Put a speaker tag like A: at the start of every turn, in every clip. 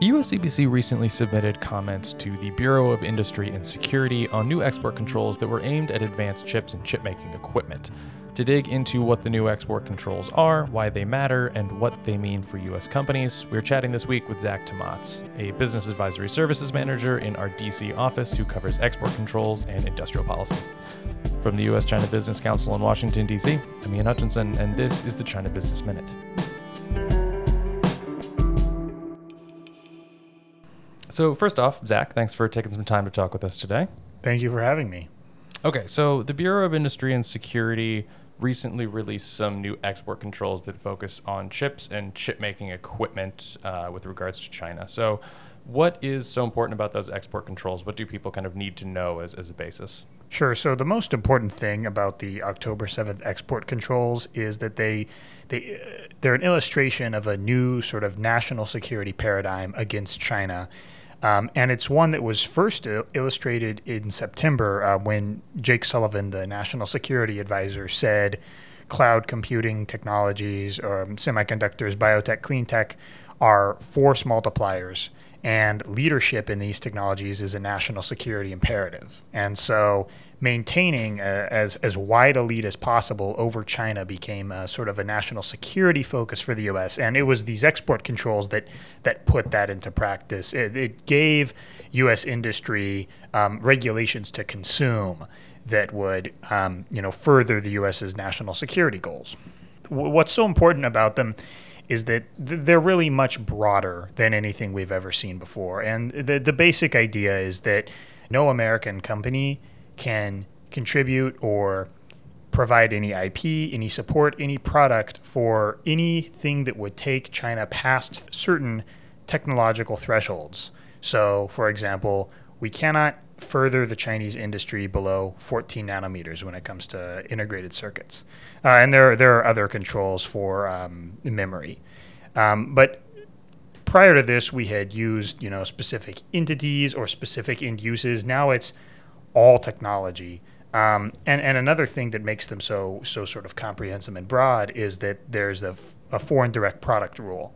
A: USCBC recently submitted comments to the Bureau of Industry and Security on new export controls that were aimed at advanced chips and chipmaking equipment. To dig into what the new export controls are, why they matter, and what they mean for U.S. companies, we're chatting this week with Zach Tomatz, a business advisory services manager in our D.C. office who covers export controls and industrial policy. From the U.S. China Business Council in Washington, D.C., I'm Ian Hutchinson, and this is the China Business Minute. So, first off, Zach, thanks for taking some time to talk with us today.
B: Thank you for having me.
A: Okay, so the Bureau of Industry and Security recently released some new export controls that focus on chips and chip making equipment uh, with regards to China. So, what is so important about those export controls? What do people kind of need to know as, as a basis?
B: Sure. So the most important thing about the October 7th export controls is that they they they're an illustration of a new sort of national security paradigm against China um, and it's one that was first illustrated in September uh, when Jake Sullivan, the national security advisor, said cloud computing technologies, um, semiconductors, biotech, clean tech are force multipliers. And leadership in these technologies is a national security imperative. And so maintaining a, as as wide a lead as possible over China became a, sort of a national security focus for the U.S. And it was these export controls that that put that into practice. It, it gave U.S. industry um, regulations to consume that would um, you know further the U.S.'s national security goals. W- what's so important about them? Is that they're really much broader than anything we've ever seen before. And the, the basic idea is that no American company can contribute or provide any IP, any support, any product for anything that would take China past certain technological thresholds. So, for example, we cannot further the Chinese industry below 14 nanometers when it comes to integrated circuits. Uh, and there, there are other controls for um, memory. Um, but prior to this, we had used you know specific entities or specific end uses. Now it's all technology. Um, and, and another thing that makes them so so sort of comprehensive and broad is that there's a, a foreign direct product rule.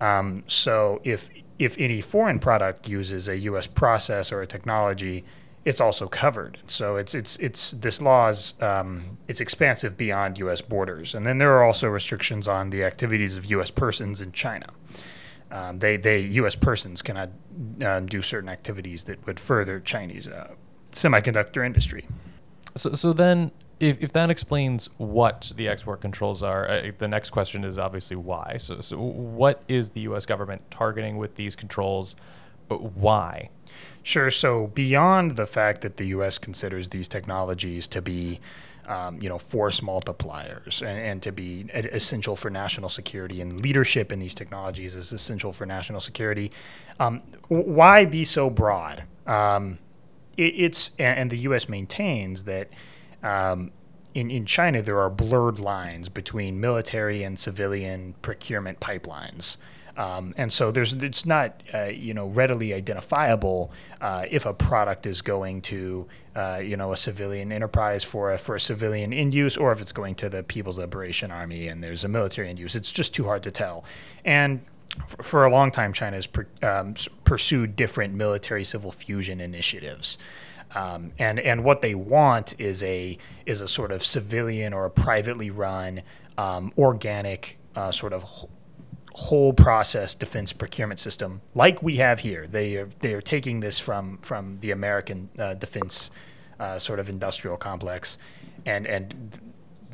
B: Um, so if if any foreign product uses a U.S. process or a technology, it's also covered. So it's it's it's this law is um, it's expansive beyond U.S. borders, and then there are also restrictions on the activities of U.S. persons in China. Um, they they U.S. persons cannot um, do certain activities that would further Chinese uh, semiconductor industry.
A: So, so then, if, if that explains what the export controls are, uh, the next question is obviously why. So, so, what is the U.S. government targeting with these controls? Uh, why?
B: Sure. So, beyond the fact that the U.S. considers these technologies to be um, you know, force multipliers and, and, to be essential for national security and leadership in these technologies is essential for national security. Um, why be so broad? Um, it, it's and the U.S. maintains that um, in in China there are blurred lines between military and civilian procurement pipelines. Um, and so there's it's not uh, you know readily identifiable uh, if a product is going to uh, you know a civilian enterprise for a, for a civilian end use or if it's going to the People's Liberation Army and there's a military end use. It's just too hard to tell. And for a long time, China has per, um, pursued different military civil fusion initiatives. Um, and and what they want is a is a sort of civilian or a privately run um, organic uh, sort of whole process defense procurement system like we have here. They are they are taking this from from the American uh, defense uh, sort of industrial complex, and and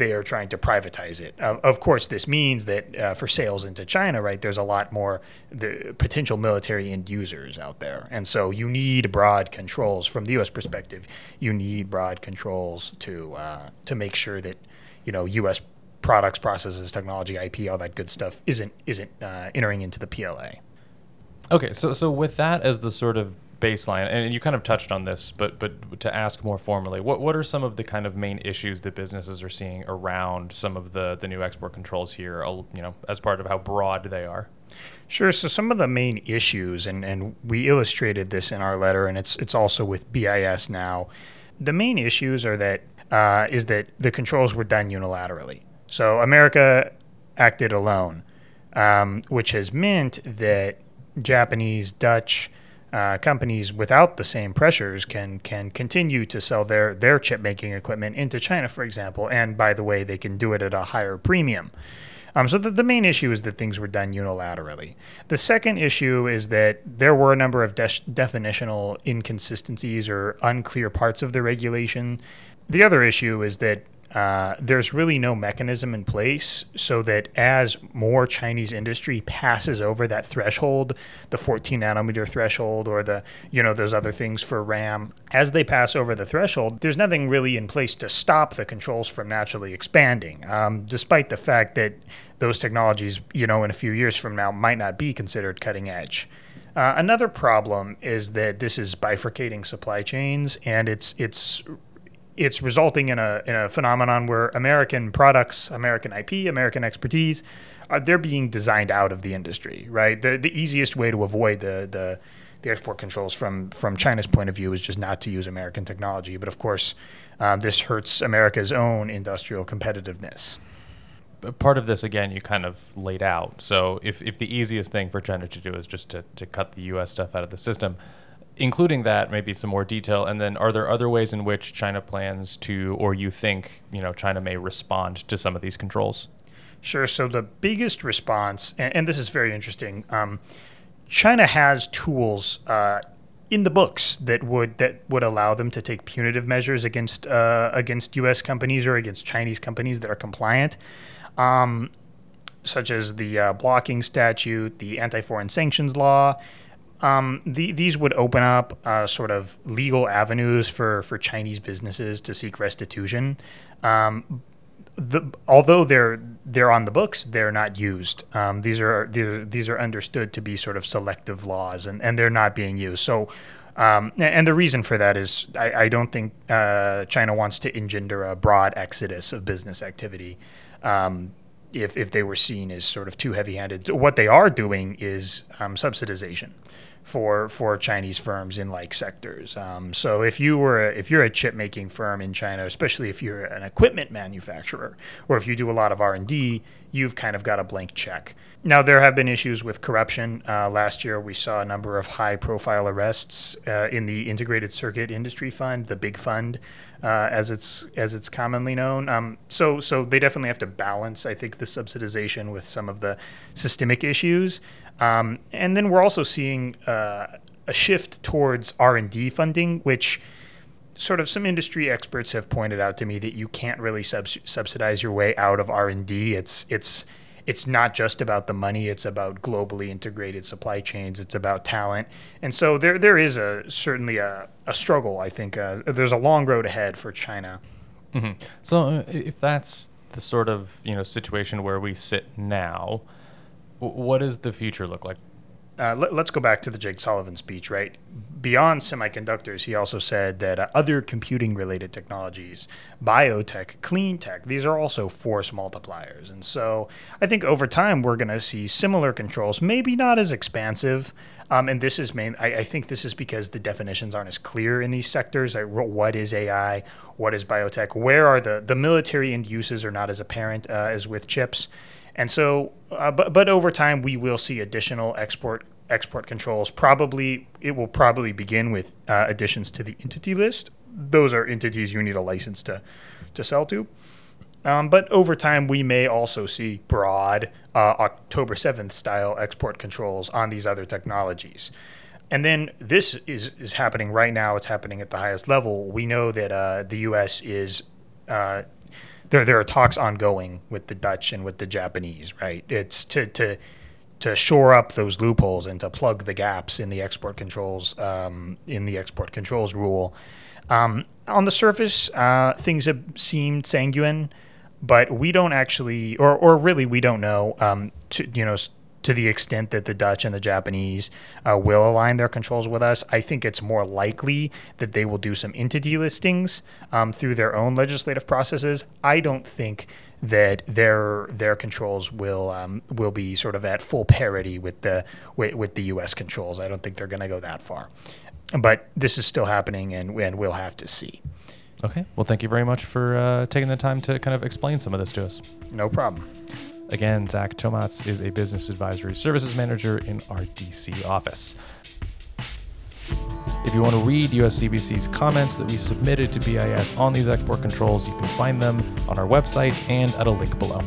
B: they are trying to privatize it. Uh, of course, this means that uh, for sales into China, right, there's a lot more the potential military end users out there, and so you need broad controls from the U.S. perspective. You need broad controls to uh, to make sure that you know U.S. products, processes, technology, IP, all that good stuff isn't isn't uh, entering into the PLA.
A: Okay, so so with that as the sort of baseline, and you kind of touched on this, but but to ask more formally, what what are some of the kind of main issues that businesses are seeing around some of the the new export controls here? You know, as part of how broad they are.
B: Sure. So some of the main issues, and and we illustrated this in our letter, and it's it's also with BIS now. The main issues are that uh, is that the controls were done unilaterally. So America acted alone, um, which has meant that Japanese, Dutch uh, companies without the same pressures can can continue to sell their their chip making equipment into China, for example. And by the way, they can do it at a higher premium. Um, so the, the main issue is that things were done unilaterally. The second issue is that there were a number of de- definitional inconsistencies or unclear parts of the regulation. The other issue is that uh, there's really no mechanism in place so that as more Chinese industry passes over that threshold, the 14 nanometer threshold or the you know those other things for RAM, as they pass over the threshold, there's nothing really in place to stop the controls from naturally expanding. Um, despite the fact that those technologies, you know, in a few years from now might not be considered cutting edge. Uh, another problem is that this is bifurcating supply chains, and it's it's it's resulting in a in a phenomenon where American products, American IP, American expertise, are they're being designed out of the industry, right? The the easiest way to avoid the the the export controls from from China's point of view is just not to use American technology. But of course, uh, this hurts America's own industrial competitiveness.
A: Part of this, again, you kind of laid out. So if, if the easiest thing for China to do is just to, to cut the U.S. stuff out of the system, including that, maybe some more detail. And then, are there other ways in which China plans to, or you think, you know, China may respond to some of these controls?
B: Sure. So the biggest response, and, and this is very interesting. Um, China has tools uh, in the books that would that would allow them to take punitive measures against uh, against U.S. companies or against Chinese companies that are compliant. Um, such as the uh, blocking statute, the anti foreign sanctions law, um, the, these would open up uh, sort of legal avenues for, for Chinese businesses to seek restitution. Um, the, although they're they're on the books, they're not used. Um, these are these, are understood to be sort of selective laws, and, and they're not being used. So, um, and the reason for that is I, I don't think uh, China wants to engender a broad exodus of business activity. Um, if, if they were seen as sort of too heavy-handed, what they are doing is um, subsidization for for Chinese firms in like sectors. Um, so if you were a, if you're a chip making firm in China, especially if you're an equipment manufacturer or if you do a lot of R and D, you've kind of got a blank check. Now there have been issues with corruption. Uh, last year we saw a number of high profile arrests uh, in the Integrated Circuit Industry Fund, the big fund. Uh, as it's as it's commonly known. Um, so so they definitely have to balance, I think, the subsidization with some of the systemic issues. Um, and then we're also seeing uh, a shift towards R&D funding, which sort of some industry experts have pointed out to me that you can't really subs- subsidize your way out of R&D. It's it's it's not just about the money; it's about globally integrated supply chains. It's about talent, and so there there is a certainly a, a struggle. I think uh, there's a long road ahead for China.
A: Mm-hmm. So uh, if that's the sort of you know situation where we sit now, what does the future look like?
B: Uh, let, us go back to the Jake Sullivan speech, right? Beyond semiconductors, he also said that uh, other computing related technologies, biotech, clean tech, these are also force multipliers. And so I think over time we're going to see similar controls, maybe not as expansive. Um, and this is main. I, I, think this is because the definitions aren't as clear in these sectors. Like, what is AI? What is biotech? Where are the the military end uses are not as apparent uh, as with chips. And so, uh, but but over time, we will see additional export export controls. Probably it will probably begin with uh, additions to the entity list. Those are entities you need a license to to sell to. Um, but over time, we may also see broad uh, October 7th style export controls on these other technologies. And then this is, is happening right now. It's happening at the highest level. We know that uh, the U.S. is uh, there there are talks ongoing with the Dutch and with the Japanese, right? It's to to to shore up those loopholes and to plug the gaps in the export controls um, in the export controls rule. Um, on the surface, uh, things have seemed sanguine, but we don't actually, or or really, we don't know. Um, to, you know, to the extent that the Dutch and the Japanese uh, will align their controls with us, I think it's more likely that they will do some entity listings um, through their own legislative processes. I don't think that their their controls will um, will be sort of at full parity with the with, with the U.S. controls. I don't think they're going to go that far, but this is still happening, and and we'll have to see.
A: Okay. Well, thank you very much for uh, taking the time to kind of explain some of this to us.
B: No problem.
A: Again, Zach Tomatz is a business advisory services manager in our DC office. If you want to read USCBC's comments that we submitted to BIS on these export controls, you can find them on our website and at a link below.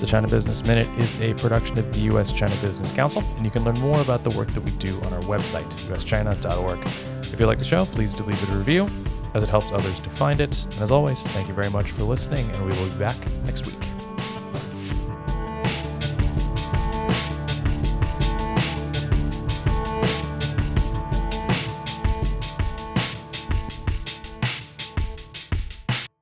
A: The China Business Minute is a production of the U.S. China Business Council, and you can learn more about the work that we do on our website, uschina.org. If you like the show, please do leave it a review, as it helps others to find it. And as always, thank you very much for listening, and we will be back next week.